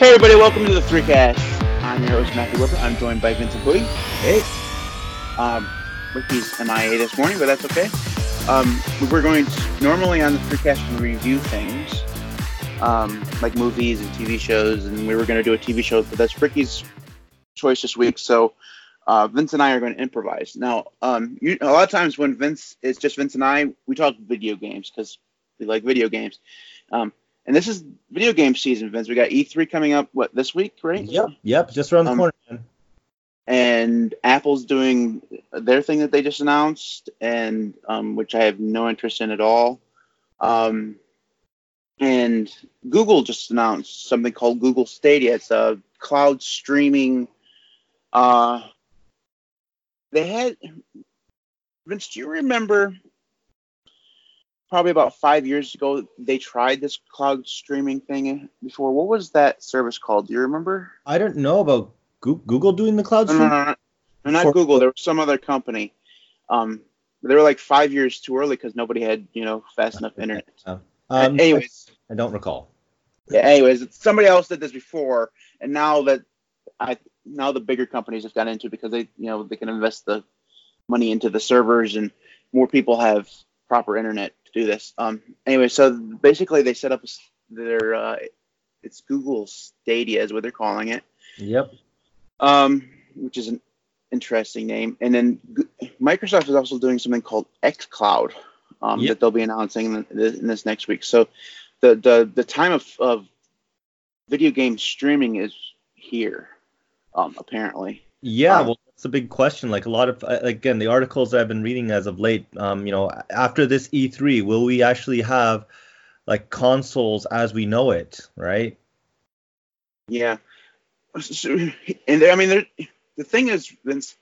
Hey everybody, welcome to the Three Cast. I'm your host Matthew Weber. I'm joined by Vincent Bowie. Hey. Um, Ricky's MIA this morning, but that's okay. Um, we're going to, normally on the Three Cast we review things, um, like movies and TV shows, and we were going to do a TV show, but that's Ricky's choice this week. So uh, Vince and I are going to improvise. Now, um, you, a lot of times when Vince is just Vince and I, we talk video games because we like video games. Um, and this is video game season, Vince. We got E3 coming up, what, this week, right? Yep, yep, just around the Um, corner. Man. And Apple's doing their thing that they just announced, and um, which I have no interest in at all. Um, and Google just announced something called Google Stadia. It's a cloud streaming. Uh, they had Vince. Do you remember? Probably about five years ago, they tried this cloud streaming thing before. What was that service called? Do you remember? I don't know about Google doing the cloud No, no, no, no, no, not For- Google. There was some other company. Um, they were like five years too early because nobody had, you know, fast enough internet. Um, anyways, I don't recall. yeah, anyways, somebody else did this before, and now that I now the bigger companies have got into it because they, you know, they can invest the money into the servers and more people have proper internet to do this. Um, anyway, so basically they set up their uh, it's Google Stadia is what they're calling it. Yep. um, which is an interesting name. And then Microsoft is also doing something called xCloud um, Yep. that they'll be announcing in, the, in this next week. So the the the time of, of video game streaming is here, um, apparently. Yeah, Um, well, that's a big question. Like a lot of, uh, again, the articles that I've been reading as of late, um, you know, after this E3, will we actually have like consoles as we know it, right? Yeah. So, and I mean, the thing is, Vince,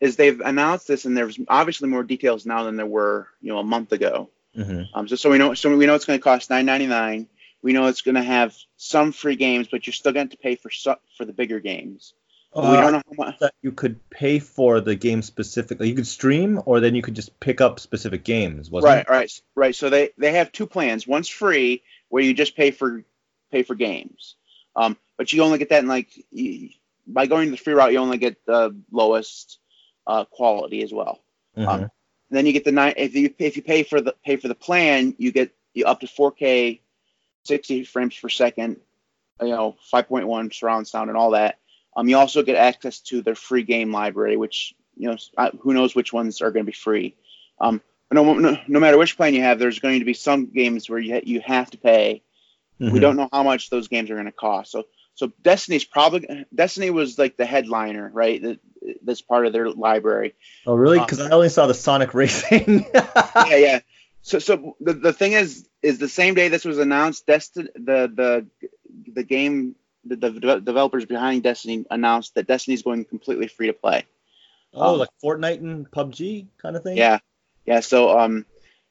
is they've announced this, and there's obviously more details now than there were, you know, a month ago. hmm Um, so, so we know, so we know it's going to cost nine ninety nine. We know it's going to have some free games, but you're still going to pay for su- for the bigger games. But we don't know how much. that you could pay for the game specifically. You could stream, or then you could just pick up specific games. Wasn't Right, it? right, right. So they they have two plans. One's free, where you just pay for pay for games, um, but you only get that in like you, by going the free route, you only get the lowest uh, quality as well. Mhm. Um, then you get the nine. If you if you pay for the pay for the plan, you get you up to 4K, 60 frames per second, you know, 5.1 surround sound and all that. Um, you also get access to their free game library, which you know, who knows which ones are going to be free. Um, no, no, no matter which plan you have, there's going to be some games where you ha- you have to pay. We Mhm. don't know how much those games are going to cost. So so Destiny's probably Destiny was like the headliner, right? That that's part of their library. Oh, really? um, Because I only saw the Sonic Racing. yeah, yeah. So, so the, the thing is, is the same day this was announced, Destiny, the the the game, the, the developers behind Destiny announced that Destiny is going completely free to play. Oh, Um, like Fortnite and PUBG kind of thing. Yeah, yeah. So, um,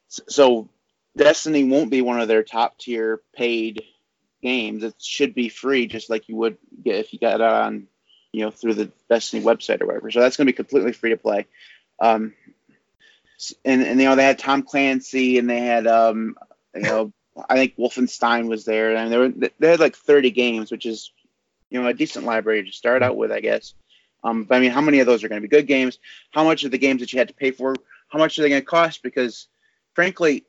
so Destiny won't be one of their top tier paid games. It should be free, just like you would get if you got it on, you know, through the Destiny website or whatever. So that's going to be completely free to play. Um, and and you know they had Tom Clancy and they had um, you know, I think Wolfenstein was there, and they were they had like 30 games, which is you know a decent library to start out with, I guess. Um, but I mean, how many of those are going to be good games? How much of the games that you had to pay for? How much are they going to cost? Because frankly,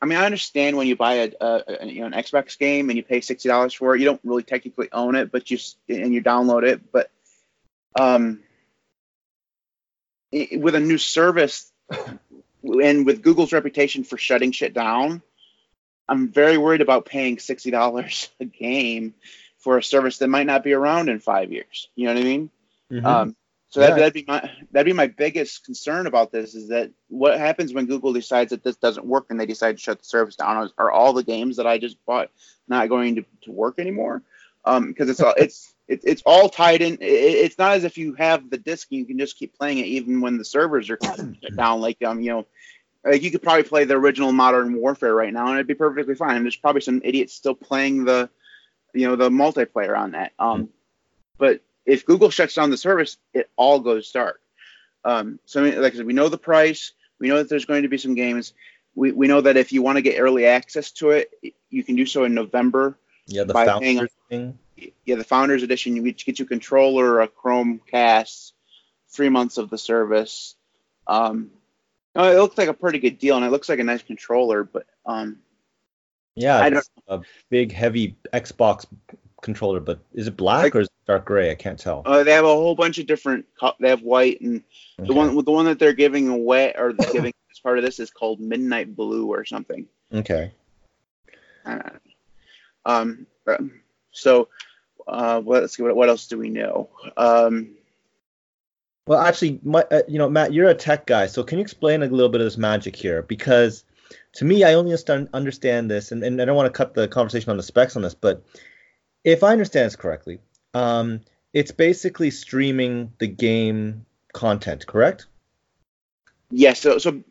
I mean, I understand when you buy a, a, a you know an Xbox game and you pay sixty dollars for it, you don't really technically own it, but you and you download it. But um, i- with a new service and with Google's reputation for shutting shit down, I'm very worried about paying sixty dollars a game for a service that might not be around in five years. You know what I mean? Mhm. Um, so Yeah. that, that'd be my that'd be my biggest concern about this is that what happens when Google decides that this doesn't work and they decide to shut the service down? Are, all the games that I just bought not going to, to work anymore? Because it's all it's it, it's all tied in. It, it's not as if you have the disc and you can just keep playing it even when the servers are down. Like um you know. Like you could probably play the original Modern Warfare right now, and it'd be perfectly fine. And there's probably some idiots still playing the, you know, the multiplayer on that. Um, but if Google shuts down the service, it all goes dark. Um, so, I mean, like I said, we know the price. We know that there's going to be some games. We, we know that if you want to get early access to it, you can do so in November yeah, the by founders paying streaming. Yeah, the Founders Edition. You get you a controller, a Chromecast, three months of the service. Um, it looks like a pretty good deal, and it looks like a nice controller. But um, yeah, I it's a big, heavy Xbox controller. But is it black Like- or is it dark gray? I can't tell. uh, they have a whole bunch of different. They have white, and the one the one that they're giving away or giving as part of this is called Midnight Blue or something. Okay. Uh, um, um, so uh, let's see what, what else do we know? Um, Well, actually, my, uh, you know, Matt, you're a tech guy, so can you explain a little bit of this magic here? Because to me, I only understand, this, and, and I don't want to cut the conversation on the specs on this, but if I understand this correctly, um, it's basically streaming the game content, correct? yeah, so so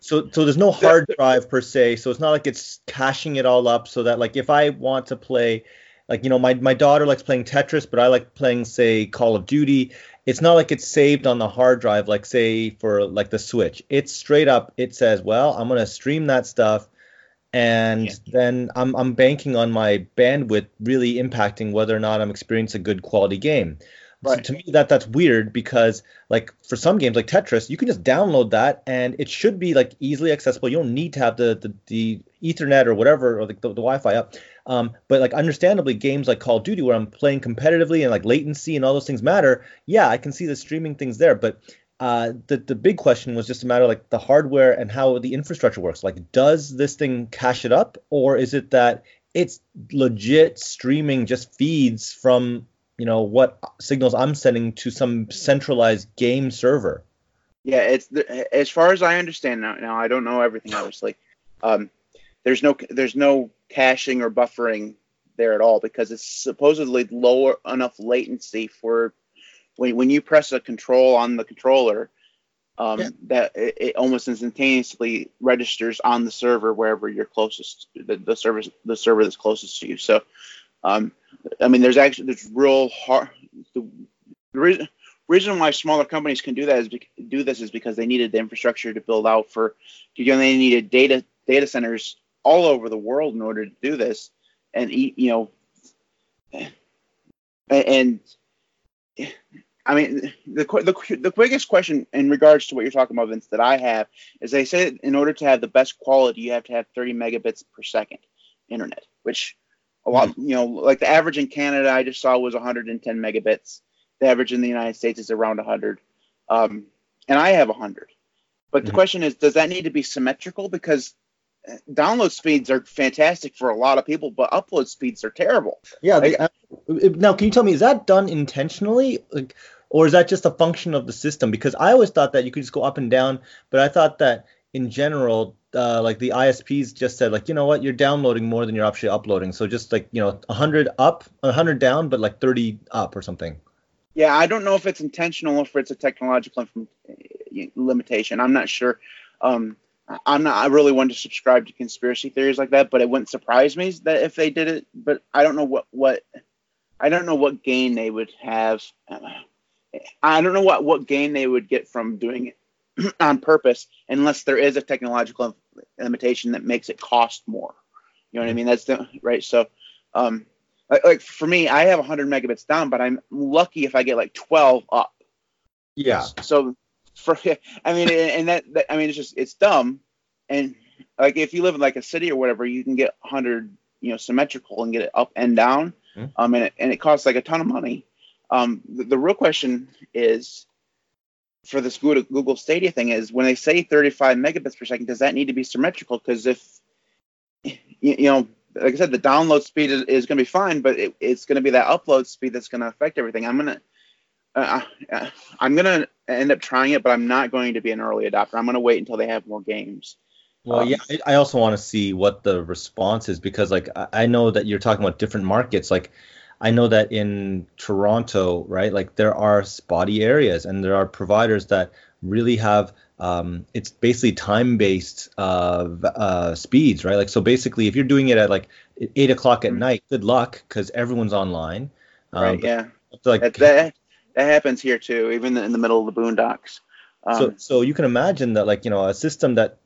So, so there's no hard drive per se. So it's not like it's caching it all up. So that like if I want to play, like you know, my my daughter likes playing Tetris, but I like playing say Call of Duty. It's not like it's saved on the hard drive, like say for like the Switch. It's straight up. It says, well, I'm gonna stream that stuff, and Yeah. then I'm I'm banking on my bandwidth really impacting whether or not I'm experiencing a good quality game. So Right. to me, that that's weird because like for some games like Tetris, you can just download that and it should be like easily accessible. You don't need to have the the, the Ethernet or whatever or the, the, the Wi-Fi up. Um, but like understandably, games like Call of Duty where I'm playing competitively and like latency and all those things matter. Yeah, I can see the streaming things there, but uh, the the big question was just a matter of, like the hardware and how the infrastructure works. Like, does this thing cache it up, or is it that it's legit streaming just feeds from you know what signals I'm sending to some centralized game server? Yeah, it's the, as far as I understand now. Now I don't know everything, obviously. Um, there's no there's no caching or buffering there at all because it's supposedly lower enough latency for when when you press a control on the controller, um, Yeah. that it, it almost instantaneously registers on the server wherever you're closest the, the service the server that's closest to you. So, um, I mean, there's actually there's real hard the, the reason reason why smaller companies can do that is do this is because they needed the infrastructure to build out for you know they needed data data centers all over the world in order to do this and e- you know and I mean the the the quickest question in regards to what you're talking about Vince that I have is they say in order to have the best quality you have to have 30 megabits per second internet which a lot you know like the average in Canada I just saw was 110 megabits the average in the United States is around 100, um, and I have 100. But the Mhm. question is, does that need to be symmetrical? Because download speeds are fantastic for a lot of people, but upload speeds are terrible. Yeah. the- uh, now, can you tell me is that done intentionally, like, or is that just a function of the system? Because I always thought that you could just go up and down, but I thought that in general, uh, like the ISPs just said, like you know what, you're downloading more than you're actually uploading. So just like you know, 100 up, 100 down, but like 30 up or something. Yeah, I don't know if it's intentional or if it's a technological inf- limitation. I'm not sure. Um, I'm not. I really want to subscribe to conspiracy theories like that, but it wouldn't surprise me that if they did it. But I don't know what what. I don't know what gain they would have. I don't know what what gain they would get from doing it on purpose, unless there is a technological limitation that makes it cost more. You know what I mean? That's the right. So, um, like, like for me, I have 100 megabits down, but I'm lucky if I get like 12 up. Yeah. So for I mean, and that, that I mean, it's just it's dumb, and like if you live in like a city or whatever, you can get 100, you know, symmetrical and get it up and down, Mhm. um, and it, and it costs like a ton of money. Um, the, the real question is for this Google, Google Stadia thing is when they say 35 megabits per second, does that need to be symmetrical? Because if you, you know, like I said, the download speed is, is going to be fine, but it, it's going to be that upload speed that's going to affect everything. I'm gonna, uh, uh, I'm gonna end up trying it, but I'm not going to be an early adopter. I'm gonna wait until they have more games. Well, Um, yeah, I also want to see what the response is because, like, I know that you're talking about different markets. Like, I know that in Toronto, right, like there are spotty areas and there are providers that really have. Um, it's basically time-based uh, uh, speeds, right? Like, so basically, if you're doing it at like eight o'clock at Mhm. night, good luck because everyone's online. Um, right? Yeah. like That, that happens here too, even in the middle of the boondocks. Um, so so you can imagine that like you know a system that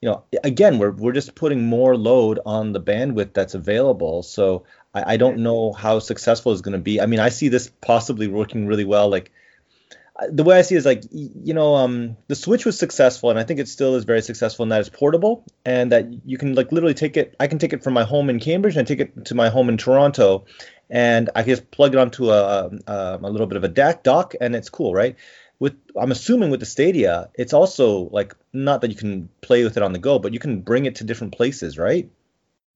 you know again we're we're just putting more load on the bandwidth that's available so I, I don't know how successful it's going to be. I mean, I see this possibly working really well. Like the way I see it is like you know um, the Switch was successful and I think it still is very successful in that it's portable and that you can like literally take it I can take it from my home in Cambridge and take it to my home in Toronto and I can just plug it onto a, a, um, a little bit of a deck dock and it's cool right with I'm assuming with the Stadia it's also like not that you can play with it on the go but you can bring it to different places right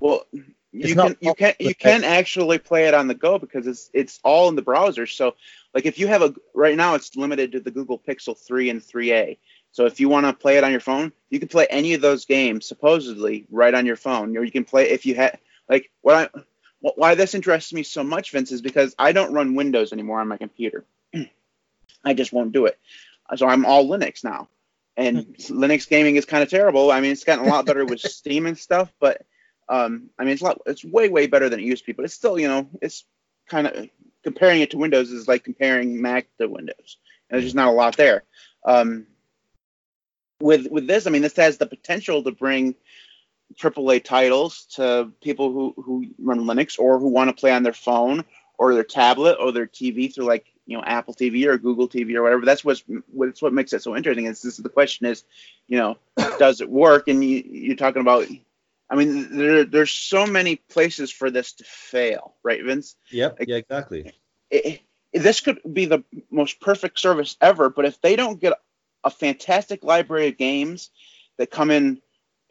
well you can you can you can actually play it on the go because it's it's all in the browser so like if you have a right now, it's limited to the Google Pixel 3 and 3A. So if you want to play it on your phone, you can play any of those games supposedly right on your phone. Or you can play if you had like what I why this interests me so much, Vince, is because I don't run Windows anymore on my computer. I just won't do it. So I'm all Linux now. And hmm. Linux gaming is kind of terrible. I mean, it's gotten a lot better with Steam and stuff, but um, I mean, it's a lot, it's way, way better than it used to be. But it's still, you know, it's kind of comparing it to Windows is like comparing Mac to Windows. And there's just not a lot there. Um, with with this, I mean, this has the potential to bring AAA titles to people who who run Linux or who want to play on their phone or their tablet or their TV through like you know Apple TV or Google TV or whatever. That's what's what's what makes it so interesting. Is this the question is, you know, does it work? And you, you're talking about I mean, there, there's so many places for this to fail, right, Vince? Yep. Like, yeah, exactly. It, it, this could be the most perfect service ever, but if they don't get a fantastic library of games that come in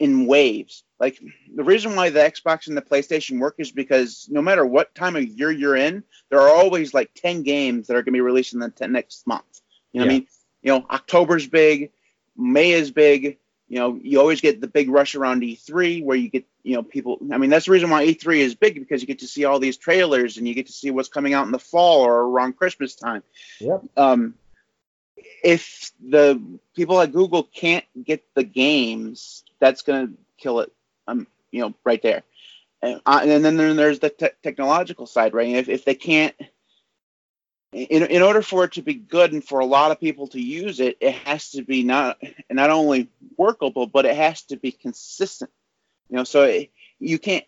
in waves, like the reason why the Xbox and the PlayStation work is because no matter what time of year you're in, there are always like 10 games that are going to be released in the t- next month. You know yeah. what I mean? You know, October's big, May is big, you know, you always get the big rush around E3 where you get, you know, people. I mean, that's the reason why E3 is big because you get to see all these trailers and you get to see what's coming out in the fall or around Christmas time. Yep. Um, if the people at Google can't get the games, that's going to kill it. Um, you know, right there. And, uh, and then then there's the te- technological side, right? If, if they can't in, in order for it to be good and for a lot of people to use it, it has to be not not only workable, but it has to be consistent. You know, so it, you can't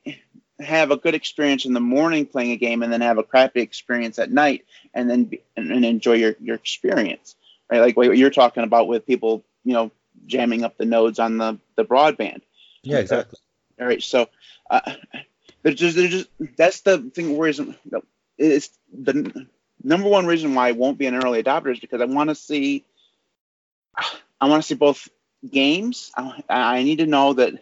have a good experience in the morning playing a game and then have a crappy experience at night and then be, and, and, enjoy your, your experience, right? Like what you're talking about with people, you know, jamming up the nodes on the, the broadband. Yeah, exactly. All right, so uh, there's just, there's just that's the thing. Where is it's the number one reason why I won't be an early adopter is because I want to see I want to see both games. I, I need to know that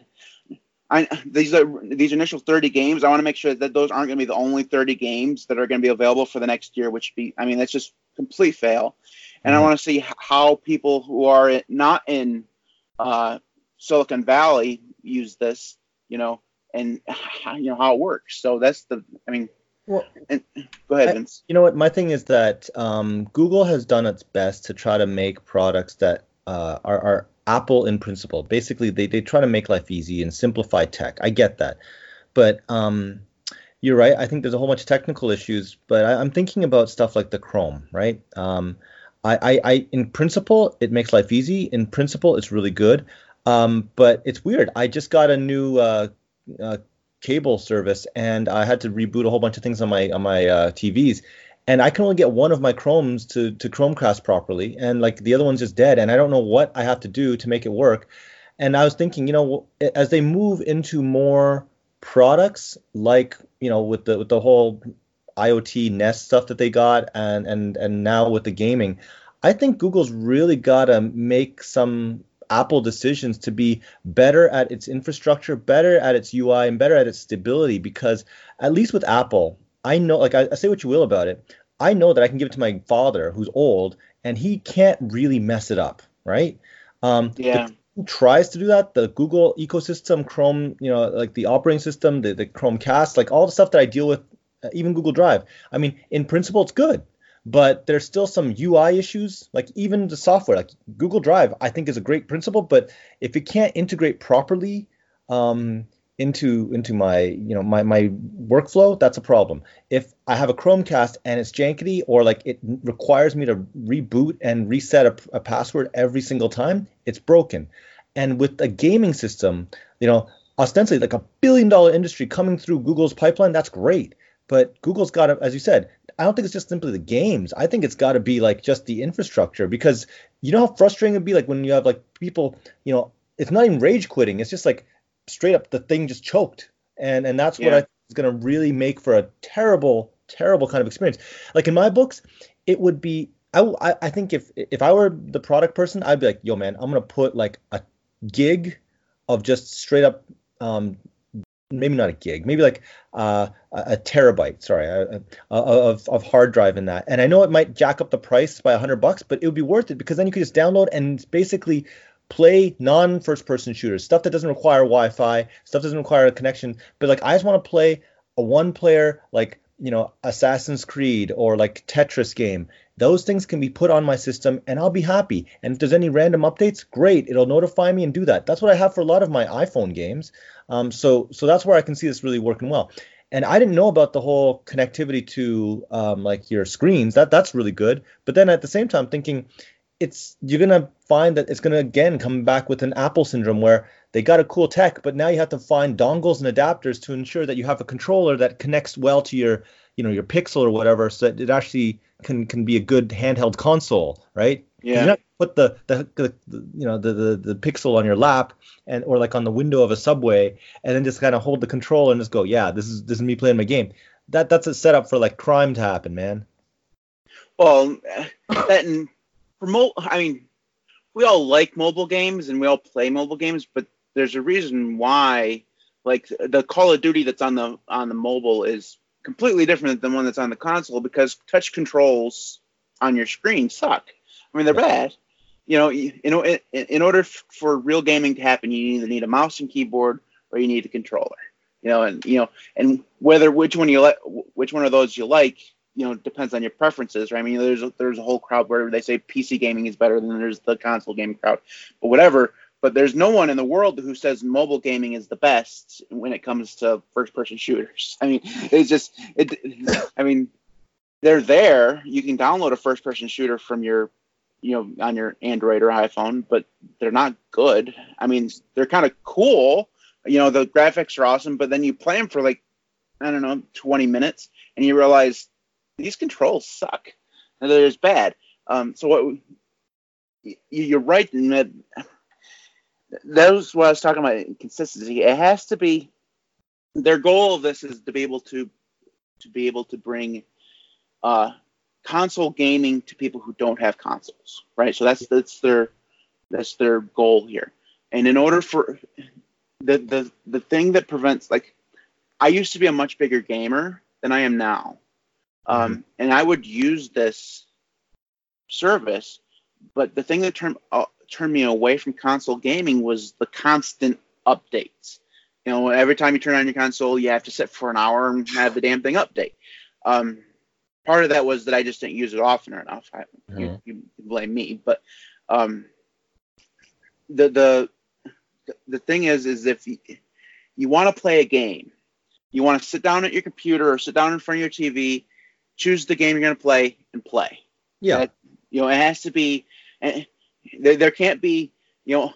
I, these are these initial 30 games. I want to make sure that those aren't going to be the only 30 games that are going to be available for the next year, which be I mean that's just complete fail. And mm-hmm. I want to see how people who are not in uh, Silicon Valley use this, you know, and you know how it works. So that's the I mean well, and, go ahead, Vince. You know what? My thing is that um, Google has done its best to try to make products that uh, are, are Apple in principle. Basically, they, they try to make life easy and simplify tech. I get that. But um, you're right. I think there's a whole bunch of technical issues, but I, am thinking about stuff like the Chrome, right? Um, I, I, I, in principle, it makes life easy. In principle, it's really good. Um, but it's weird. I just got a new uh, uh, cable service, and I had to reboot a whole bunch of things on my on my uh, TVs. And I can only get one of my Chromes to to Chromecast properly, and like the other one's just dead, and I don't know what I have to do to make it work. And I was thinking, you know, as they move into more products, like you know, with the with the whole IoT Nest stuff that they got, and and and now with the gaming, I think Google's really got to make some Apple decisions to be better at its infrastructure, better at its UI, and better at its stability. Because at least with Apple, I know, like I, I say what you will about it, I know that I can give it to my father who's old, and he can't really mess it up, right? Um, yeah. Who tries to do that? The Google ecosystem, Chrome, you know, like the operating system, the, the Chromecast, like all the stuff that I deal with, even Google Drive. I mean, in principle, it's good but there's still some UI issues. Like even the software, like Google Drive, I think is a great principle, but if it can't integrate properly um, into into my you know my my workflow, that's a problem. If I have a Chromecast and it's jankety or like it requires me to reboot and reset a, a password every single time, it's broken. And with a gaming system, you know, ostensibly like a billion dollar industry coming through Google's pipeline, that's great but Google's got to, as you said, I don't think it's just simply the games. I think it's got to be like just the infrastructure because you know how frustrating it'd be like when you have like people, you know, it's not even rage quitting. It's just like straight up the thing just choked, and and that's yeah. what I think is going to really make for a terrible, terrible kind of experience. Like in my books, it would be. I, I think if if I were the product person, I'd be like, yo man, I'm gonna put like a gig of just straight up um, maybe not a gig, maybe like uh, a, terabyte, sorry, uh, of, of hard drive in that. And I know it might jack up the price by a hundred bucks, but it would be worth it because then you could just download and basically play non first person shooters, stuff that doesn't require Wi-Fi, stuff doesn't require a connection. But like I just want to play a one player like you know Assassin's Creed or like Tetris game. Those things can be put on my system and I'll be happy. And if there's any random updates, great, it'll notify me and do that. That's what I have for a lot of my iPhone games. Um, so so that's where I can see this really working well. And I didn't know about the whole connectivity to um, like your screens. That that's really good. But then at the same time, thinking it's you're gonna find that it's gonna again come back with an Apple syndrome where they got a cool tech, but now you have to find dongles and adapters to ensure that you have a controller that connects well to your you know your Pixel or whatever, so that it actually can can be a good handheld console, right? Yeah. put the, the, the you know the, the the pixel on your lap and or like on the window of a subway and then just kind of hold the controller and just go, yeah, this is this is me playing my game. That that's a setup for like crime to happen, man. Well, that and I mean, we all like mobile games and we all play mobile games, but there's a reason why like the Call of Duty that's on the on the mobile is completely different than one that's on the console because touch controls on your screen suck. I mean, they're bad. You know, you, you know, in, in order f- for real gaming to happen, you either need a mouse and keyboard or you need a controller. You know, and you know, and whether which one you like, which one of those you like, you know, depends on your preferences, right? I mean, there's a, there's a whole crowd where they say PC gaming is better than there's the console gaming crowd, but whatever. But there's no one in the world who says mobile gaming is the best when it comes to first person shooters. I mean, it's just it. I mean, they're there. You can download a first person shooter from your you know, on your Android or iPhone, but they're not good. I mean, they're kind of cool. You know, the graphics are awesome, but then you play them for like, I don't know, 20 minutes, and you realize these controls suck. And they're just bad. Um, so what? You're right in that. That was what I was talking about. Consistency. It has to be. Their goal of this is to be able to, to be able to bring, uh, console gaming to people who don't have consoles, right? So that's that's their that's their goal here. And in order for the the the thing that prevents like I used to be a much bigger gamer than I am now. Um, mm-hmm. and I would use this service, but the thing that turned uh, turned me away from console gaming was the constant updates. You know, every time you turn on your console, you have to sit for an hour and have the damn thing update. Um, part of that was that I just didn't use it often enough. I, mm-hmm. you, you, blame me, but um, the the the thing is, is if you, you want to play a game, you want to sit down at your computer or sit down in front of your TV, choose the game you're going to play and play. Yeah. That, you know, it has to be. Eh, there, there can't be. You know,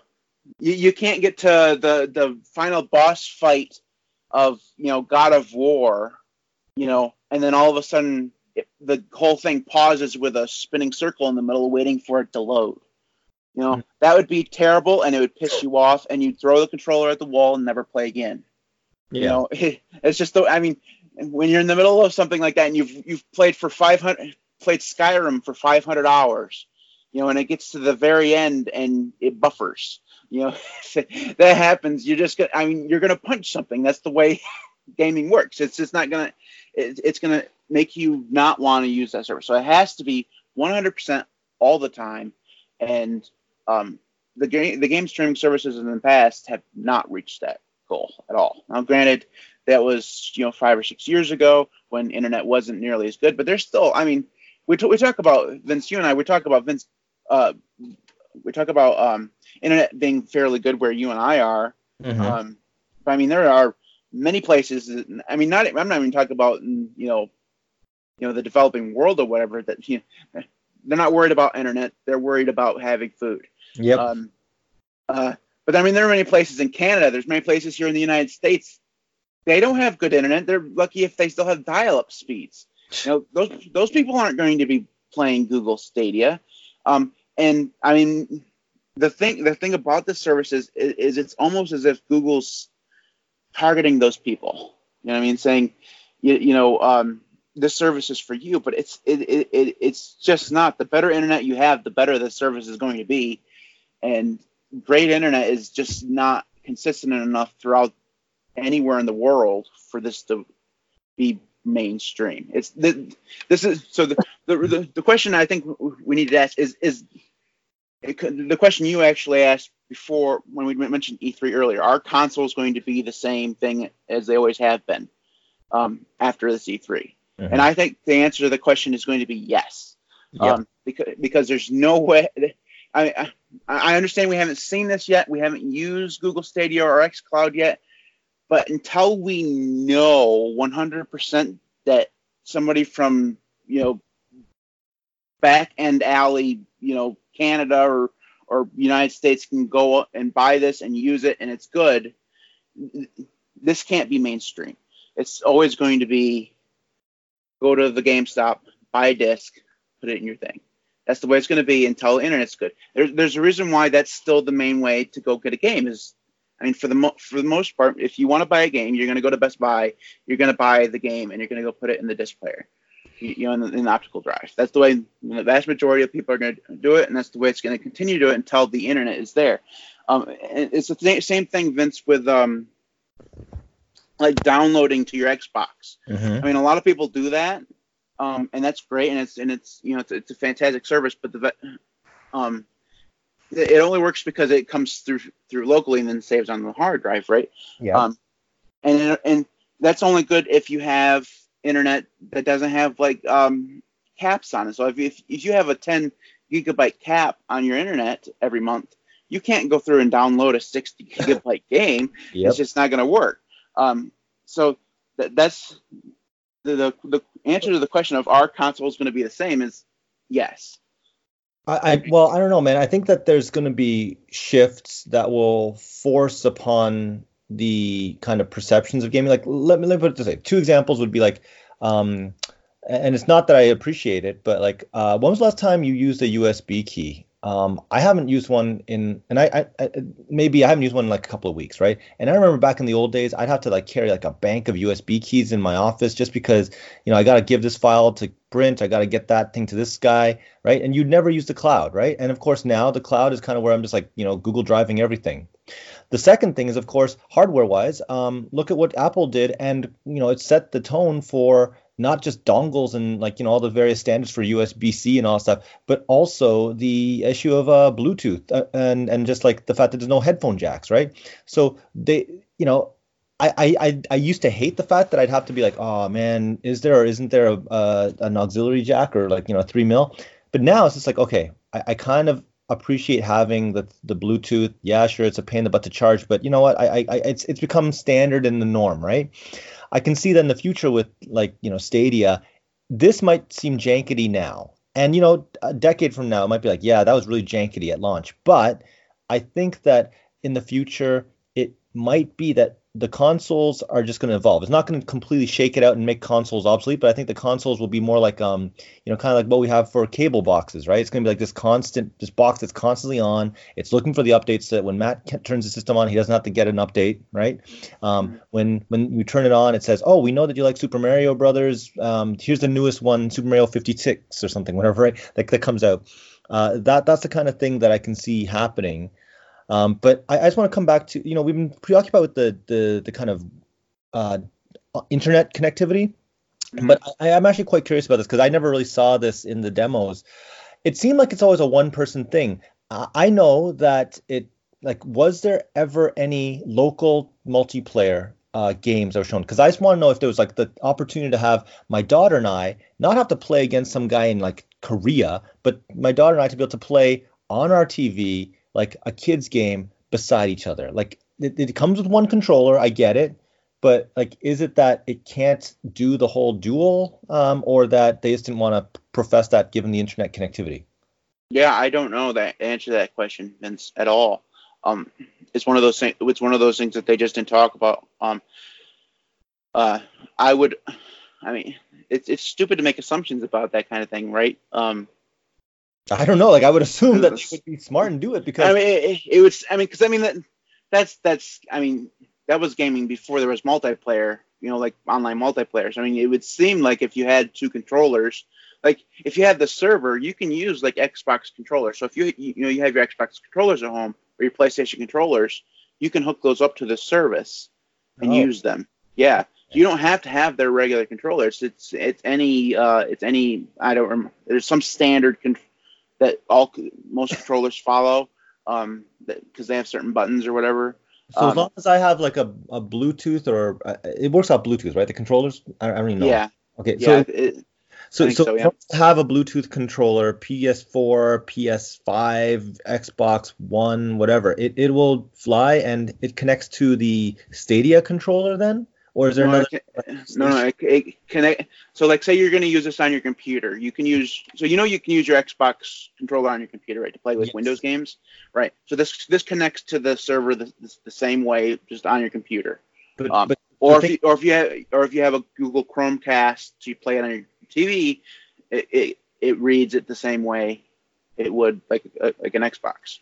you, you can't get to the the final boss fight of you know God of War, you know, and then all of a sudden it, the whole thing pauses with a spinning circle in the middle, waiting for it to load. You know, mm-hmm. that would be terrible, and it would piss you off, and you'd throw the controller at the wall and never play again. Yeah. You know, it, it's just the. I mean, when you're in the middle of something like that, and you've you've played for 500, played Skyrim for 500 hours, you know, and it gets to the very end and it buffers. You know, that happens. You're just gonna. I mean, you're gonna punch something. That's the way gaming works. It's just not gonna. It, it's gonna make you not want to use that server. So it has to be 100% all the time. And um, the game the game streaming services in the past have not reached that goal at all. Now, granted, that was you know five or six years ago when internet wasn't nearly as good, but there's still. I mean, we, t- we talk about Vince. You and I we talk about Vince. Uh, we talk about um, internet being fairly good where you and I are. Mm-hmm. Um, but I mean, there are many places. I mean, not I'm not even talking about you know you know the developing world or whatever that you know, they're not worried about internet they're worried about having food yep um, uh, but i mean there are many places in canada there's many places here in the united states they don't have good internet. They're lucky if they still have dial-up speeds. You know, those those people aren't going to be playing Google Stadia. Um, and I mean, the thing the thing about this service is, is it's almost as if Google's targeting those people. You know what I mean? Saying, you, you know, um, this service is for you, but it's it, it, it it's just not. The better internet you have, the better the service is going to be. And great internet is just not consistent enough throughout anywhere in the world for this to be mainstream. It's the, this is so the, the the question I think we need to ask is is it, the question you actually asked before when we mentioned E3 earlier. Are consoles going to be the same thing as they always have been um, after this E3? Mm-hmm. And I think the answer to the question is going to be yes, yep. um, because because there's no way. I, I understand we haven't seen this yet. We haven't used Google Stadia or xCloud yet. But until we know 100% that somebody from, you know, back end alley, you know, Canada or, or United States can go and buy this and use it and it's good, this can't be mainstream. It's always going to be go to the GameStop, buy a disc, put it in your thing. That's the way it's going to be until the internet's good. There's, there's a reason why that's still the main way to go get a game is I mean, for the mo- for the most part, if you want to buy a game, you're going to go to Best Buy, you're going to buy the game, and you're going to go put it in the disc player, you, know, in in optical drives. That's the way the vast majority of people are going to do it, and that's the way it's going to continue to do it until the internet is there. Um, it's the th- same thing, Vince, with um, like downloading to your Xbox. Mm-hmm. I mean, a lot of people do that, um, and that's great, and it's and it's you know it's, it's a fantastic service, but the um it only works because it comes through through locally and then saves on the hard drive, right? Yeah. Um, and and that's only good if you have internet that doesn't have like um, caps on it. So if, if if you have a 10 gigabyte cap on your internet every month, you can't go through and download a 60 gigabyte game. Yep. It's just not going to work. Um, so th- that's the, the the answer to the question of are consoles going to be the same is yes. I, I well, I don't know, man. I think that there's going to be shifts that will force upon the kind of perceptions of gaming. Like, let me let me put it this way: two examples would be like, um, and it's not that I appreciate it, but like, uh, when was the last time you used a USB key? Um, I haven't used one in, and I, I, I, maybe I haven't used one in like a couple of weeks, right? And I remember back in the old days, I'd have to like carry like a bank of USB keys in my office just because, you know, I got to give this file to Brent, I got to get that thing to this guy, right? And you'd never use the cloud, right? And of course, now the cloud is kind of where I'm just like, you know, Google driving everything. The second thing is, of course, hardware wise, um, look at what Apple did, and you know, it set the tone for not just dongles and like you know all the various standards for USB-C and all stuff, but also the issue of uh, Bluetooth uh, and and just like the fact that there's no headphone jacks, right? So they, you know, I, I I used to hate the fact that I'd have to be like, oh man, is there or isn't there a, an auxiliary jack or like you know three mil? But now it's just like okay, I, I kind of appreciate having the the Bluetooth. Yeah, sure, it's a pain in the butt to charge, but you know what? I, I it's it's become standard in the norm, right? I can see that in the future with like you know Stadia, this might seem jankety now, and you know a decade from now it might be like yeah that was really jankety at launch, but I think that in the future it might be that the consoles are just going to evolve. It's not going to completely shake it out and make consoles obsolete, but I think the consoles will be more like, um, you know, kind of like what we have for cable boxes, right? It's going to be like this constant, this box that's constantly on. It's looking for the updates so that when Matt turns the system on, he doesn't have to get an update, right? Um, mm-hmm. when when you turn it on, it says, oh, we know that you like Super Mario Brothers. Um, here's the newest one, Super Mario 56 or something, whatever, right? That, that comes out. Uh, that that's the kind of thing that I can see happening. Um, but I, I just want to come back to you know we've been preoccupied with the the the kind of uh, internet connectivity, mm-hmm. but I, I'm actually quite curious about this because I never really saw this in the demos. It seemed like it's always a one person thing. Uh, I know that it like was there ever any local multiplayer uh, games that were shown because I just want to know if there was like the opportunity to have my daughter and I not have to play against some guy in like Korea, but my daughter and I to be able to play on our TV like a kids game beside each other. Like it, it comes with one controller, I get it, but like is it that it can't do the whole dual um, or that they just didn't want to profess that given the internet connectivity? Yeah, I don't know that answer that question, Vince, at all. Um, it's one of those things. It's one of those things that they just didn't talk about. Um, uh, I would. I mean, it's it's stupid to make assumptions about that kind of thing, right? Um, I don't know. Like I would assume that they would be smart and do it because I mean, it, it was. I mean, because I mean that that's that's. I mean, that was gaming before there was multiplayer. You know, like online multiplayers. I mean, it would seem like if you had two controllers, like if you had the server, you can use like Xbox controllers. So if you you know you have your Xbox controllers at home or your PlayStation controllers, you can hook those up to the service and Oh. use them. Yeah. You don't have to have their regular controllers. It's it's any uh, it's any I don't remember. There's some standard con- that all most controllers follow um because they have certain buttons or whatever. so as um, long as I have like a, a Bluetooth or uh, it works out Bluetooth, right? The controllers. I, I don't even know. Yeah. Okay. Yeah. So it- so so, so, yeah. Have a Bluetooth controller, PS4, PS5, Xbox One, whatever. It it will fly and it connects to the Stadia controller then, or is there no, another? can- no, no, it, it connect. So, like, say you're going to use this on your computer, you can use. So you know you can use your Xbox controller on your computer, right, to play with Yes. Windows games, right? So this this connects to the server the, the, the same way, just on your computer. But, um, but Or The if you, or if you have or if you have a Google Chromecast, so you play it on your TV, it it, it reads it the same way it would like a, like an Xbox.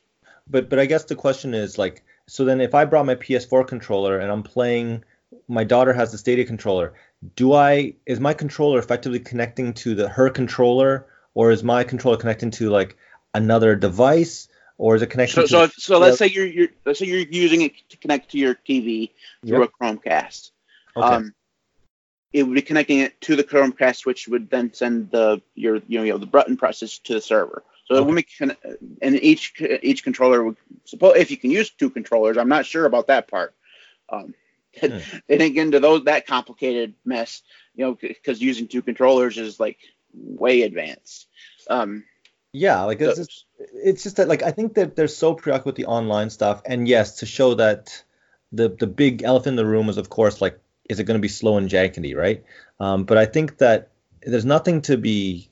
But but I guess the question is like, so then if I brought my PS4 controller and I'm playing, my daughter has the Stadia controller. Do I is my controller effectively connecting to the her controller, or is my controller connecting to like another device, or is it connecting? So to so, if, so let's say you're you're let's say you're using it to connect to your TV through Yep. a Chromecast. Okay. Um, it would be connecting it to the Chromecast, which would then send the your you know, you know the button presses to the server. So Okay. would make con- and each each controller would suppose if you can use two controllers. I'm not sure about that part. Um. They didn't get into those that complicated mess, you know, because using two controllers is like way advanced. Um, yeah, like it's just it's just that like I think that they're so preoccupied with the online stuff, and yes, to show that the the big elephant in the room is of course like is it going to be slow and janky, right? Um, but I think that there's nothing to be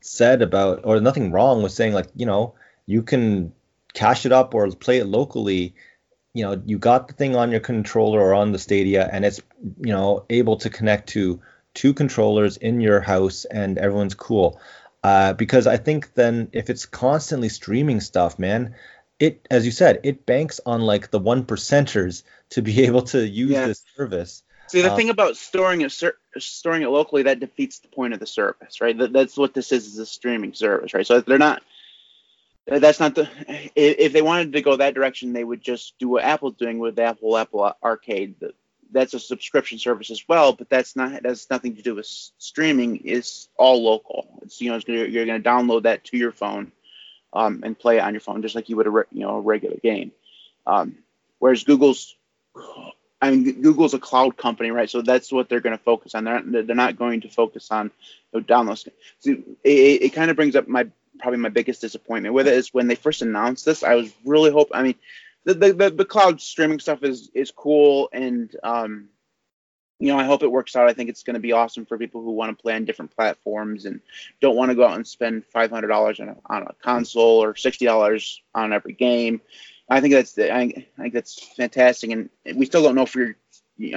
said about or nothing wrong with saying like you know you can cache it up or play it locally. You know, you got the thing on your controller or on the Stadia, and it's you know able to connect to two controllers in your house, and everyone's cool. Uh, because I think then if it's constantly streaming stuff, man, it as you said, it banks on like the one percenters to be able to use Yeah. this service. See, the Um, thing about storing it, ser- storing it locally, that defeats the point of the service, right? That, that's what this is, is a streaming service, right? So they're not. That's not the. If, they wanted to go that direction, they would just do what Apple's doing with the Apple Apple Arcade. That- That's a subscription service as well, but that's not. That's nothing to do with streaming. It's all local. It's you know, gonna, you're going to download that to your phone, um, and play it on your phone just like you would a re- you know a regular game. Um, whereas Google's I mean, Google's a cloud company, right? So that's what they're going to focus on. They're not, they're not going to focus on you know, downloads. See, it, it kind of brings up my probably my biggest disappointment with it is when they first announced this. I was really hope. I mean, the the, the, the cloud streaming stuff is is cool, and um, you know, I hope it works out. I think it's going to be awesome for people who want to play on different platforms and don't want to go out and spend five hundred dollars on a on a console or sixty dollars on every game. I think that's I I think that's fantastic, and we still don't know if you're.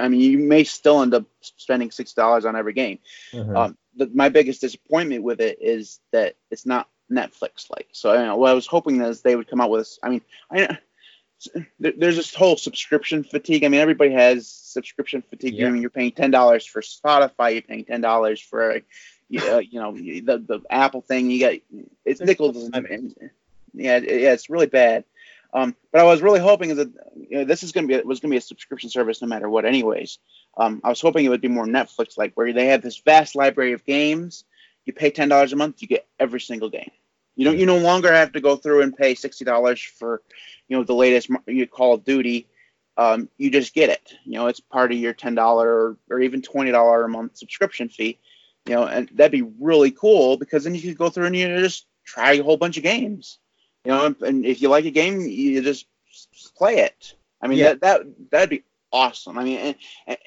I mean, you may still end up spending six dollars on every game. Mhm. Um, the, my biggest disappointment with it is that it's not Netflix like. So know what I was hoping is they would come out with. I mean, I there's this whole subscription fatigue. I mean, everybody has subscription fatigue. Yeah. I mean, you're paying ten dollars for Spotify. You're paying ten dollars for, you know, you know, the the Apple thing. You got it's nickels. I And, yeah, yeah, it's really bad. Um, but I was really hoping is that you know, this is going to be was going to be a subscription service no matter what, anyways. Um, I was hoping it would be more Netflix like, where they have this vast library of games. You pay ten dollars a month, you get every single game. You don't. You no longer have to go through and pay sixty dollars for, you know, the latest you Call of Duty. Um, you just get it. You know, it's part of your ten dollar or, or even twenty dollar a month subscription fee. You know, and that'd be really cool because then you could go through and you just try a whole bunch of games. You know, and, and if you like a game, you just play it. I mean, Yeah. that that that'd be awesome. I mean, and, and,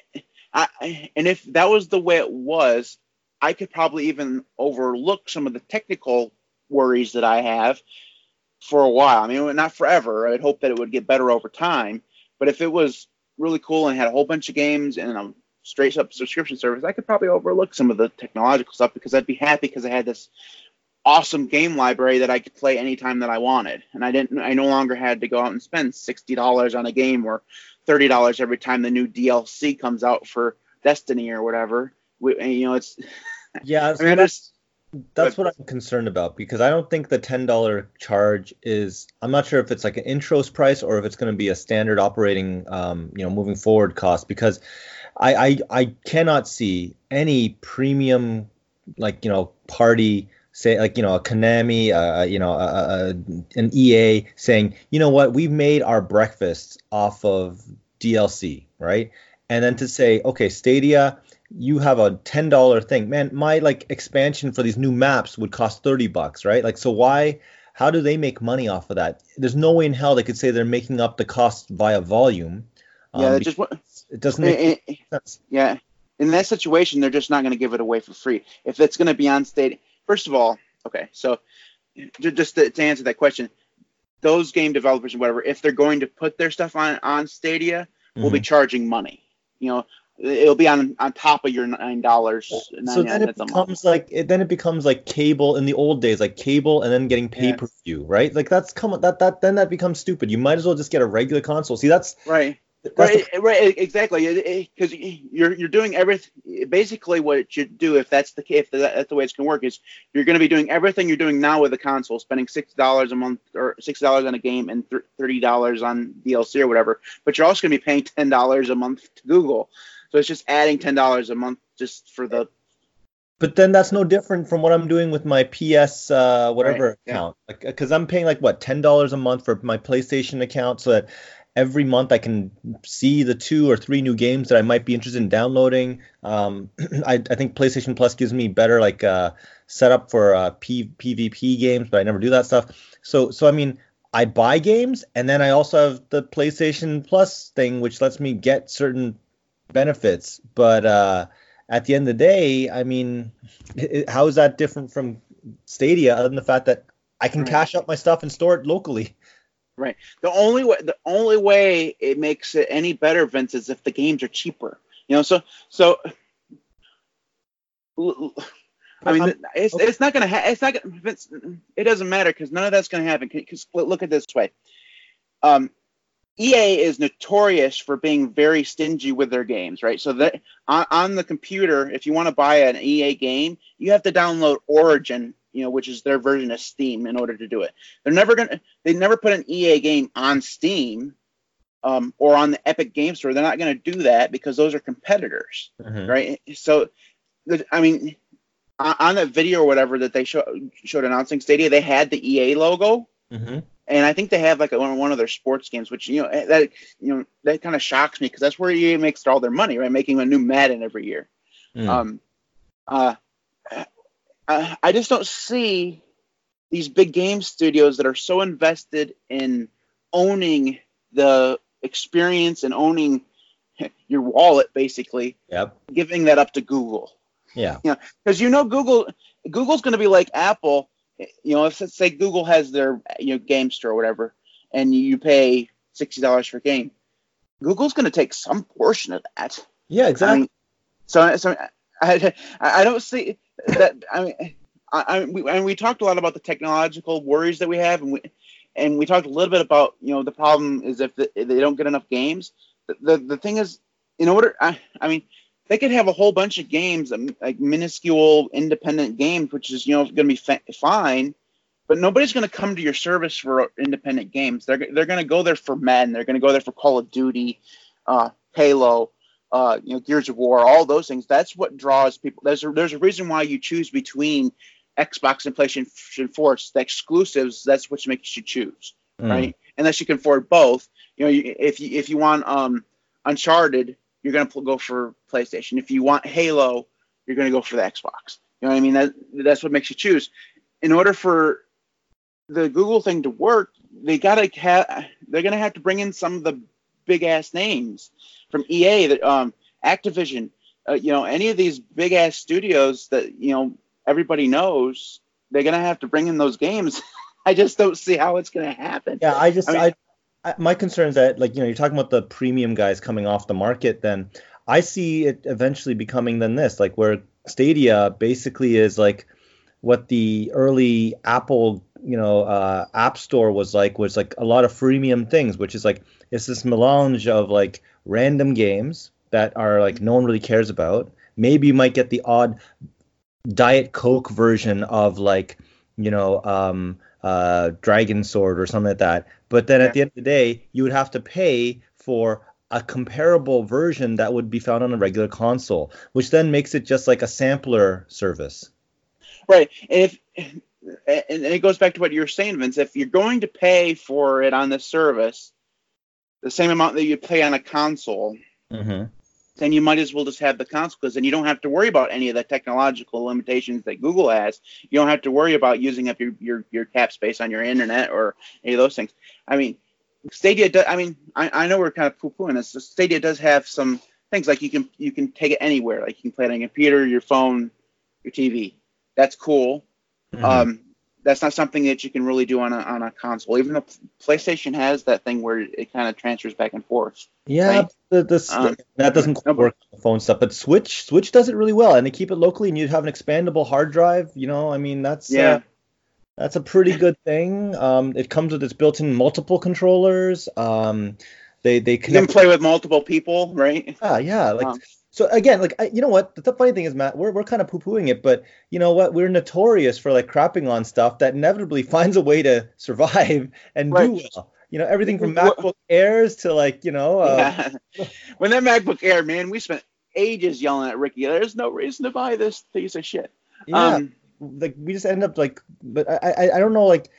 I, and if that was the way it was, I could probably even overlook some of the technical worries that I have for a while. I mean, not forever. I'd hope that it would get better over time. But if it was really cool and had a whole bunch of games and a straight up subscription service, I could probably overlook some of the technological stuff because I'd be happy because I had this awesome game library that I could play anytime that I wanted, and I didn't. I no longer had to go out and spend sixty dollars on a game or thirty dollars every time the new DLC comes out for Destiny or whatever. We, you know, it's yeah. I mean, that's that's what I'm concerned about because I don't think the ten dollar charge is. I'm not sure if it's like an intros price or if it's going to be a standard operating, um, you know, moving forward cost because I, I I cannot see any premium like you know party say like you know a Konami, uh, you know a, a, an EA saying, you know what, we've made our breakfast off of DLC, right? And then to say, okay, Stadia, you have a ten dollar thing, man. My like expansion for these new maps would cost thirty bucks, right? Like, so why? How do they make money off of that? There's no way in hell they could say they're making up the cost via volume. Yeah, um, it just it doesn't make it, it, sense. Yeah, in that situation, they're just not going to give it away for free. If it's going to be on Stadia, first of all, okay, so just to, to, answer that question, those game developers and whatever, if they're going to put their stuff on on Stadia, mm-hmm. will be charging money. You know, it'll be on on top of your nine dollars. So then it becomes like it, then it becomes like cable in the old days, like cable and then getting pay per view, right? Like that's come that that then that becomes stupid. You might as well just get a regular console. See, that's right. Right, the, right, exactly. Because you're you're doing everything. Basically, what you should do, if that's the if that's the way it's going to work, is you're going to be doing everything you're doing now with the console, spending six dollars a month or six dollars on a game and thirty dollars on DLC or whatever. But you're also going to be paying ten dollars a month to Google. So it's just adding ten dollars a month just for the. But then that's no different from what I'm doing with my PS uh, whatever right, account, yeah. like because I'm paying like what ten dollars a month for my PlayStation account, so that every month I can see the two or three new games that I might be interested in downloading. Um, I, I, think PlayStation Plus gives me better like uh, setup for uh, P, PvP games, but I never do that stuff. So so I mean I buy games and then I also have the PlayStation Plus thing, which lets me get certain benefits. But uh, at the end of the day, I mean, it, how is that different from Stadia other than the fact that I can right. cache up my stuff and store it locally? Right. The only way the only way it makes it any better, Vince, is if the games are cheaper. You know, so so. I mean, it's, okay. it's not gonna ha- it's not gonna Vince, it doesn't matter because none of that's gonna happen. Because look at this way, um, EA is notorious for being very stingy with their games, right? So that on, on the computer, if you want to buy an EA game, you have to download Origin you know, which is their version of Steam, in order to do it. They're never gonna, they never put an EA game on Steam um, or on the Epic Game Store. They're not gonna do that because those are competitors, mm-hmm. right? So, I mean, on that video or whatever that they show, showed announcing Stadia, they had the EA logo. Mm-hmm. And I think they have like a, one of their sports games, which you know that you know that kind of shocks me because that's where EA makes all their money, right? Making a new Madden every year. Mm. Um, uh, I, just don't see these big game studios that are so invested in owning the experience and owning your wallet basically yep. giving that up to google yeah you know because you know google google's going to be like apple you know if say google has their you know game store or whatever and you pay $60 for a game google's going to take some portion of that yeah exactly I mean, so so I, I don't see that I mean, I, I we, and we talked a lot about the technological worries that we have, and we and we talked a little bit about you know the problem is if, the, if they don't get enough games. The, the, the thing is, in order, I, I mean, they could have a whole bunch of games, um, like minuscule independent games, which is you know going to be fa- fine, but nobody's going to come to your service for independent games. They're they're going to go there for men. They're going to go there for Call of Duty, uh, Halo, uh, you know, Gears of War, all those things. That's what draws people. There's a, there's a reason why you choose between Xbox and PlayStation 4. It's the exclusives. That's what makes you choose, mm. right? Unless you can afford both. You know, if you if you want um, Uncharted, you're gonna go for PlayStation. If you want Halo, you're gonna go for the Xbox. You know what I mean? That that's what makes you choose. In order for the Google thing to work, they gotta have they're gonna have to bring in some of the big ass names from EA, that um, Activision, uh, you know, any of these big ass studios that you know everybody knows, they're gonna have to bring in those games. I just don't see how it's gonna happen. Yeah, I just I, mean, I my concern is that like you know you're talking about the premium guys coming off the market. Then I see it eventually becoming then this, like where Stadia basically is like what the early Apple, you know, uh, App Store was like, was like a lot of freemium things, which is like it's this melange of like random games that are like no one really cares about. Maybe you might get the odd Diet Coke version of like, you know, um, uh, Dragon Sword or something like that. But then at the end of the day, you would have to pay for a comparable version that would be found on a regular console, which then makes it just like a sampler service. Right. And if and it goes back to what you were saying, Vince. If you're going to pay for it on the service, the same amount that you pay on a console, mm-hmm. Then you might as well just have the because then you don't have to worry about any of the technological limitations that Google has. You don't have to worry about using up your your, your cap space on your internet or any of those things. I mean, Stadia. Does, I mean, I, I know we're kind of poo-pooing this. Stadia does have some things like you can you can take it anywhere. Like you can play it on your computer, your phone, your TV. That's cool. Mm-hmm. Um, that's not something that you can really do on a on a console. Even though PlayStation has that thing where it kind of transfers back and forth. Yeah, the, the, um, that doesn't work on the phone stuff. But Switch Switch does it really well, and they keep it locally, and you have an expandable hard drive. You know, I mean that's yeah. Uh, that's a pretty good thing. Um, it comes with its built-in multiple controllers. Um, they they connect. You can play with multiple people, right? Ah, yeah. Like um, so again, like I, you know what? The funny thing is, Matt, we're we're kind of poo-pooing it, but you know what? We're notorious for like crapping on stuff that inevitably finds a way to survive and right. do well. You know, everything from MacBook Airs to like you know. Uh, yeah. when that MacBook Air, man, we spent ages yelling at Ricky. There's no reason to buy this piece of shit. Yeah. Um, like we just end up like, but I I, I don't know like,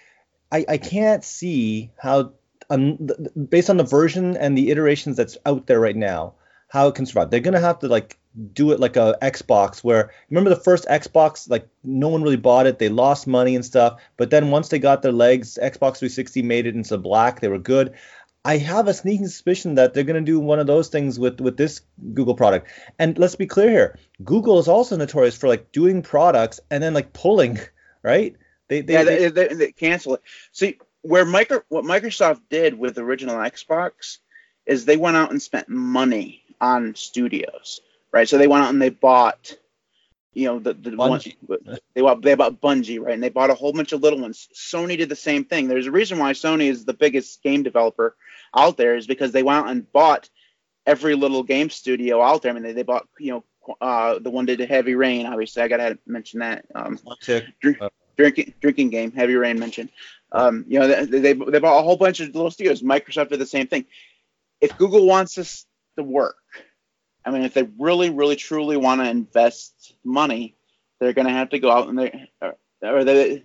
I I can't see how um, based on the version and the iterations that's out there right now how it can survive. They're gonna have to like do it like a Xbox where remember the first Xbox like no one really bought it. They lost money and stuff, but then once they got their legs, Xbox 360 made it into black. They were good. I have a sneaking suspicion that they're going to do one of those things with with this Google product. And let's be clear here, Google is also notorious for like doing products and then like pulling, right? They, they yeah, they, they, they cancel it. See where micro what Microsoft did with the original Xbox is they went out and spent money on studios, right? So they went out and they bought, you know, the the one they bought they bought Bungie, right? And they bought a whole bunch of little ones. Sony did the same thing. There's a reason why Sony is the biggest game developer out there is because they went out and bought every little game studio out there. I mean, they, they bought, you know, uh, the one that did Heavy Rain. Obviously, I gotta mention that. Um, drink, drinking drinking game, Heavy Rain mentioned. Um, you know, they, they, they bought a whole bunch of little studios. Microsoft did the same thing. If Google wants us to work, I mean, if they really, really, truly want to invest money, they're going to have to go out and they, or they,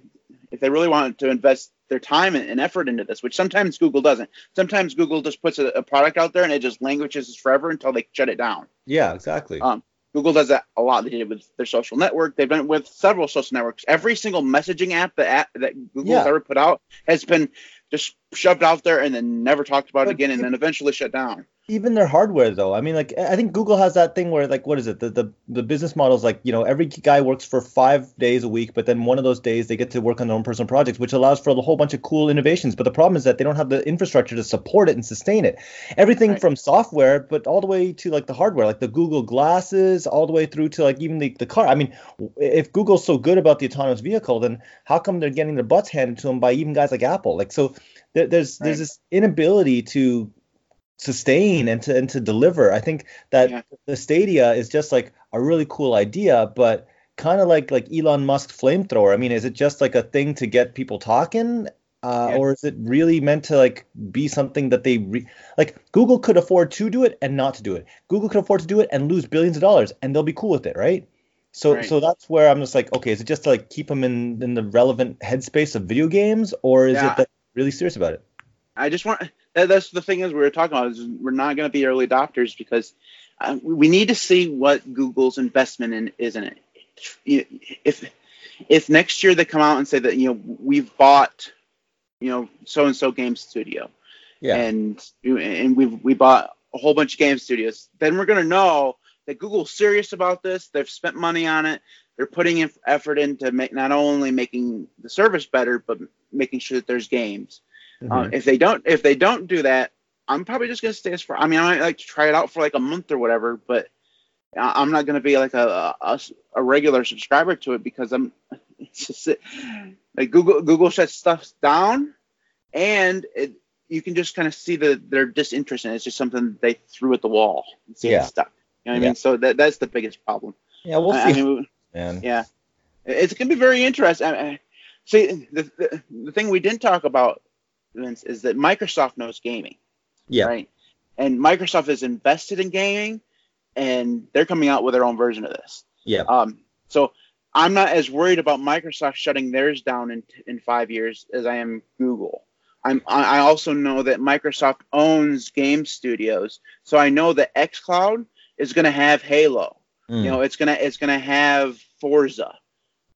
if they really want to invest their time and effort into this, which sometimes Google doesn't. Sometimes Google just puts a, a product out there and it just languishes forever until they shut it down. Yeah, exactly. Um, Google does that a lot. They did it with their social network. They've done it with several social networks. Every single messaging app that app, that Google's yeah. ever put out has been just shoved out there and then never talked about but it again, and then eventually shut down even their hardware though. I mean like i think google has that thing where like what is it? The, the the business model is like you know every guy works for five days a week but then one of those days they get to work on their own personal projects which allows for a whole bunch of cool innovations. But the problem is that they don't have the infrastructure to support it and sustain it. Everything right. from software but all the way to like the hardware like the google glasses all the way through to like even the, the car. I mean if google's so good about the autonomous vehicle then how come they're getting their butts handed to them by even guys like apple? Like so there's right. there's this inability to sustain and to and to deliver. I think that yeah. the Stadia is just like a really cool idea, but kind of like like Elon Musk flamethrower. I mean, is it just like a thing to get people talking? Uh, yeah. or is it really meant to like be something that they re- like google could afford to do it and not to do it google could afford to do it and lose billions of dollars and they'll be cool with it right so right. so that's where i'm just like okay is it just to like keep them in in the relevant headspace of video games or is yeah. it that really serious about it i just want that's the thing is we were talking about is we're not going to be early adopters because uh, we need to see what Google's investment in is in it. If if next year they come out and say that you know we've bought you know so and so game studio, yeah, and and we've we bought a whole bunch of game studios, then we're going to know that Google's serious about this. They've spent money on it. They're putting in effort into make not only making the service better, but making sure that there's games. Mm-hmm. Uh, if they don't, if they don't do that, I'm probably just gonna stay as far. I mean, I might like to try it out for like a month or whatever, but I- I'm not gonna be like a a, a regular subscriber to it because I'm it's just like Google Google shuts stuff down, and it, you can just kind of see the their disinterest in it. It's just something they threw at the wall and see Yeah. it stuck. You know what I mean? So that that's the biggest problem. Yeah, we'll I- I see, mean, man. yeah, it's gonna be very interesting. I, I, see, the, the the thing we didn't talk about, Vince, is that Microsoft knows gaming, Yeah. right? And Microsoft is invested in gaming, and they're coming out with their own version of this. Yeah. Um, so I'm not as worried about Microsoft shutting theirs down in in five years as I am Google. I'm, I also know that Microsoft owns game studios, so I know that XCloud is going to have Halo. Mm. You know, it's gonna it's gonna have Forza.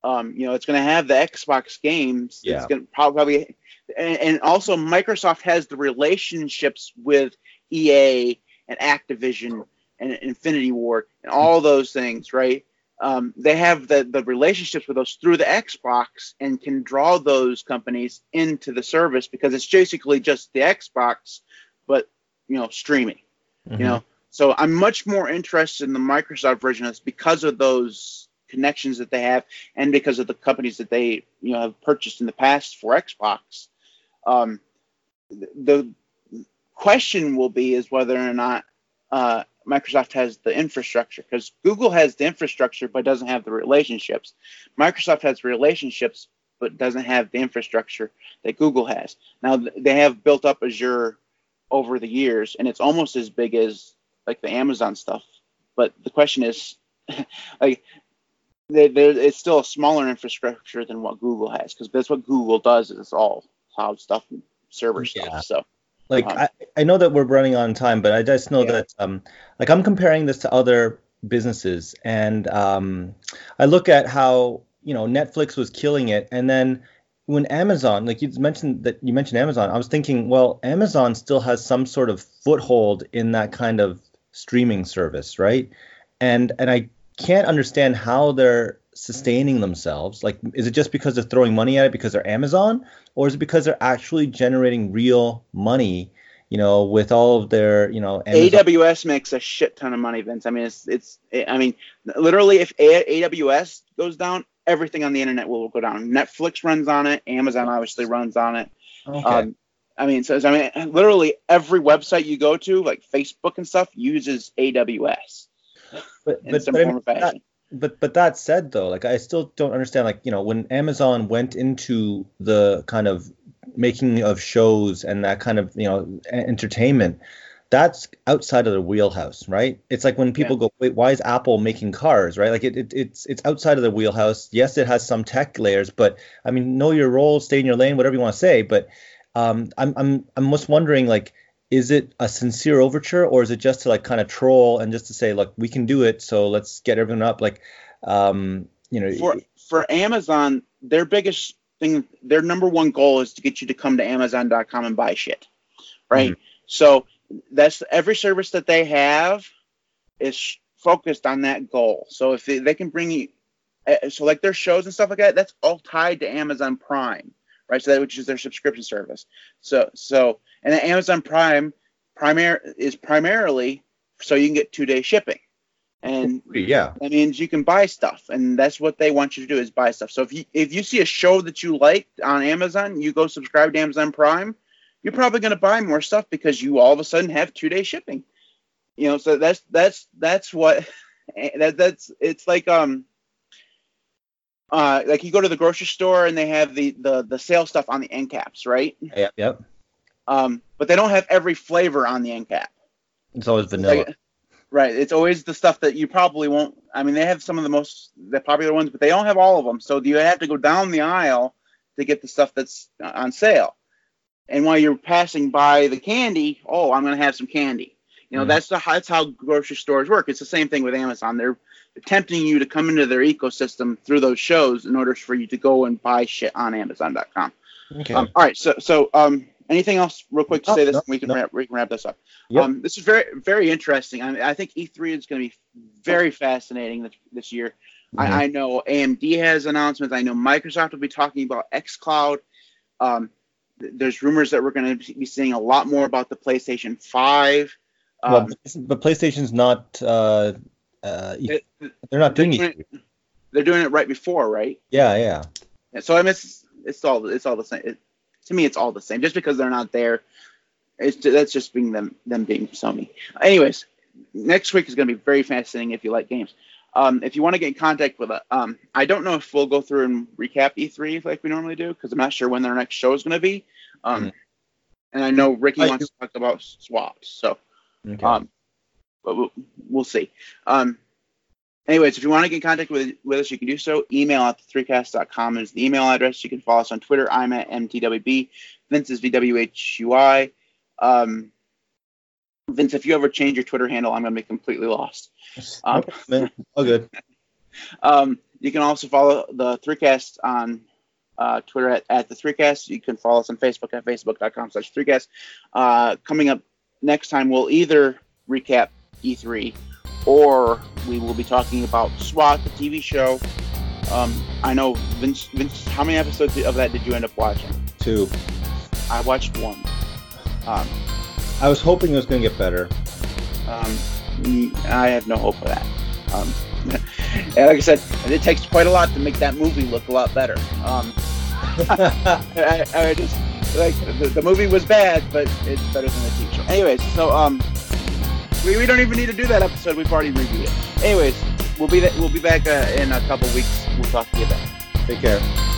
Um, you know, it's gonna have the Xbox games. Yeah. It's gonna probably and, and also Microsoft has the relationships with EA and Activision and Infinity Ward and all those things, right? Um, they have the, the relationships with those through the Xbox and can draw those companies into the service because it's basically just the Xbox, but you know, streaming Mhm. you know so i'm much more interested in the microsoft version of this because of those connections that they have and because of the companies that they you know have purchased in the past for xbox um, the question will be is whether or not uh, microsoft has the infrastructure because google has the infrastructure but doesn't have the relationships microsoft has relationships but doesn't have the infrastructure that google has now they have built up azure over the years, and it's almost as big as like the Amazon stuff. But the question is, like, they, they, it's still a smaller infrastructure than what Google has because that's what Google does is it's all cloud stuff and server Yeah. stuff. So like Um, I, I know that we're running on time but i just know Yeah. that um like i'm comparing this to other businesses and um i look at how you know netflix was killing it and then when amazon like you mentioned that you mentioned amazon i was thinking well amazon still has some sort of foothold in that kind of streaming service right and and i can't understand how they're sustaining themselves like is it just because they're throwing money at it because they're amazon or is it because they're actually generating real money you know with all of their you know Amazon- AWS makes a shit ton of money, Vince. I mean, it's it's. I mean, literally, if a- AWS goes down, everything on the internet will go down. Netflix runs on it. Amazon obviously runs on it. okay. Um, I mean, so I mean, literally every website you go to, like Facebook and stuff, uses AWS but, but, but, I form mean, or fashion. that, but but that said though like i still don't understand like you know when amazon went into the kind of making of shows and that kind of you know entertainment that's outside of the wheelhouse right? It's like when people go wait why is apple making cars? Right? Like it, it it's it's outside of the wheelhouse. Yes it has some tech layers but i mean know your role stay in your lane whatever you want to say but um i'm i'm i'm just wondering like is it a sincere overture or is it just to like kind of troll and just to say look we can do it so let's get everyone up like um you know for for Amazon, their biggest thing, their number one goal is to get you to come to Amazon.com and buy shit, right? So that's every service that they have is focused on that goal. So if they, they can bring you, uh, so like their shows and stuff like that, that's all tied to Amazon Prime, right? So that which is their subscription service. So so and Amazon Prime primary is primarily so you can get two day shipping. And yeah that means you can buy stuff, and that's what they want you to do is buy stuff. So if you if you see a show that you like on Amazon, you go subscribe to Amazon Prime, you're probably going to buy more stuff because you all of a sudden have two day shipping. You know, so that's that's that's what that that's it's like um uh like you go to the grocery store and they have the the the sale stuff on the end caps, right? yep yep Um, but they don't have every flavor on the end cap. it's always vanilla Like, right. It's always the stuff that you probably won't. I mean, they have some of the most the popular ones, but they don't have all of them. So you have to go down the aisle to get the stuff that's on sale. And while you're passing by the candy, oh, I'm going to have some candy. You know, Mhm. that's the that's how grocery stores work. It's the same thing with Amazon. They're tempting you to come into their ecosystem through those shows in order for you to go and buy shit on Amazon.com. okay Um, all right, so so um, anything else, real quick to No, say this, no, we can no. wrap, we can wrap this up. Yep. Um, this is very very interesting. I, mean, I think E3 is going to be very fascinating this, this year. Mhm. I, I know AMD has announcements. I know Microsoft will be talking about XCloud. Um, there's rumors that we're going to be seeing a lot more about the PlayStation 5. Um, well, but PlayStation's not. Uh, uh, it- they're not doing they're it. they're doing it right before, right? Yeah, yeah. Yeah, so I miss. it's, all it's all the same. It, to me, it's all the same. Just because they're not there, it's that's just being them them being Sony. Anyways, next week is going to be very fascinating if you like games. Um, if you want to get in contact with us, um, I don't know if we'll go through and recap E3 like we normally do because I'm not sure when their next show is going to be. Um, Mhm. And I know Ricky I wants to talk about SWAT, so Okay. um, but we'll, we'll see. Um, anyways, if you want to get in contact with, with us, you can do so. Email at the3cast.com is the email address. You can follow us on Twitter. I'm at MTWB. Vince is VWHUI. Um, Vince, if you ever change your Twitter handle, I'm going to be completely lost. um, man. All good. Um, you can also follow the 3cast on uh, Twitter at, at the 3cast. You can follow us on Facebook at facebook.com slash 3cast. Uh, coming up next time, we'll either recap E3 or we will be talking about SWAT, the TV show. Um, I know, Vince, Vince, how many episodes of that did you end up watching? Two. I watched one. Um, I was hoping it was gonna get better. um, I have no hope for that. Um, and like I said, it takes quite a lot to make that movie look a lot better. Um, I, I just like the, the movie was bad, but it's better than the TV show. Anyways, so um, we, we don't even need to do that episode. We've already reviewed it. Anyways, we'll be we'll be back uh, in a couple weeks. We'll talk to you then. Take care.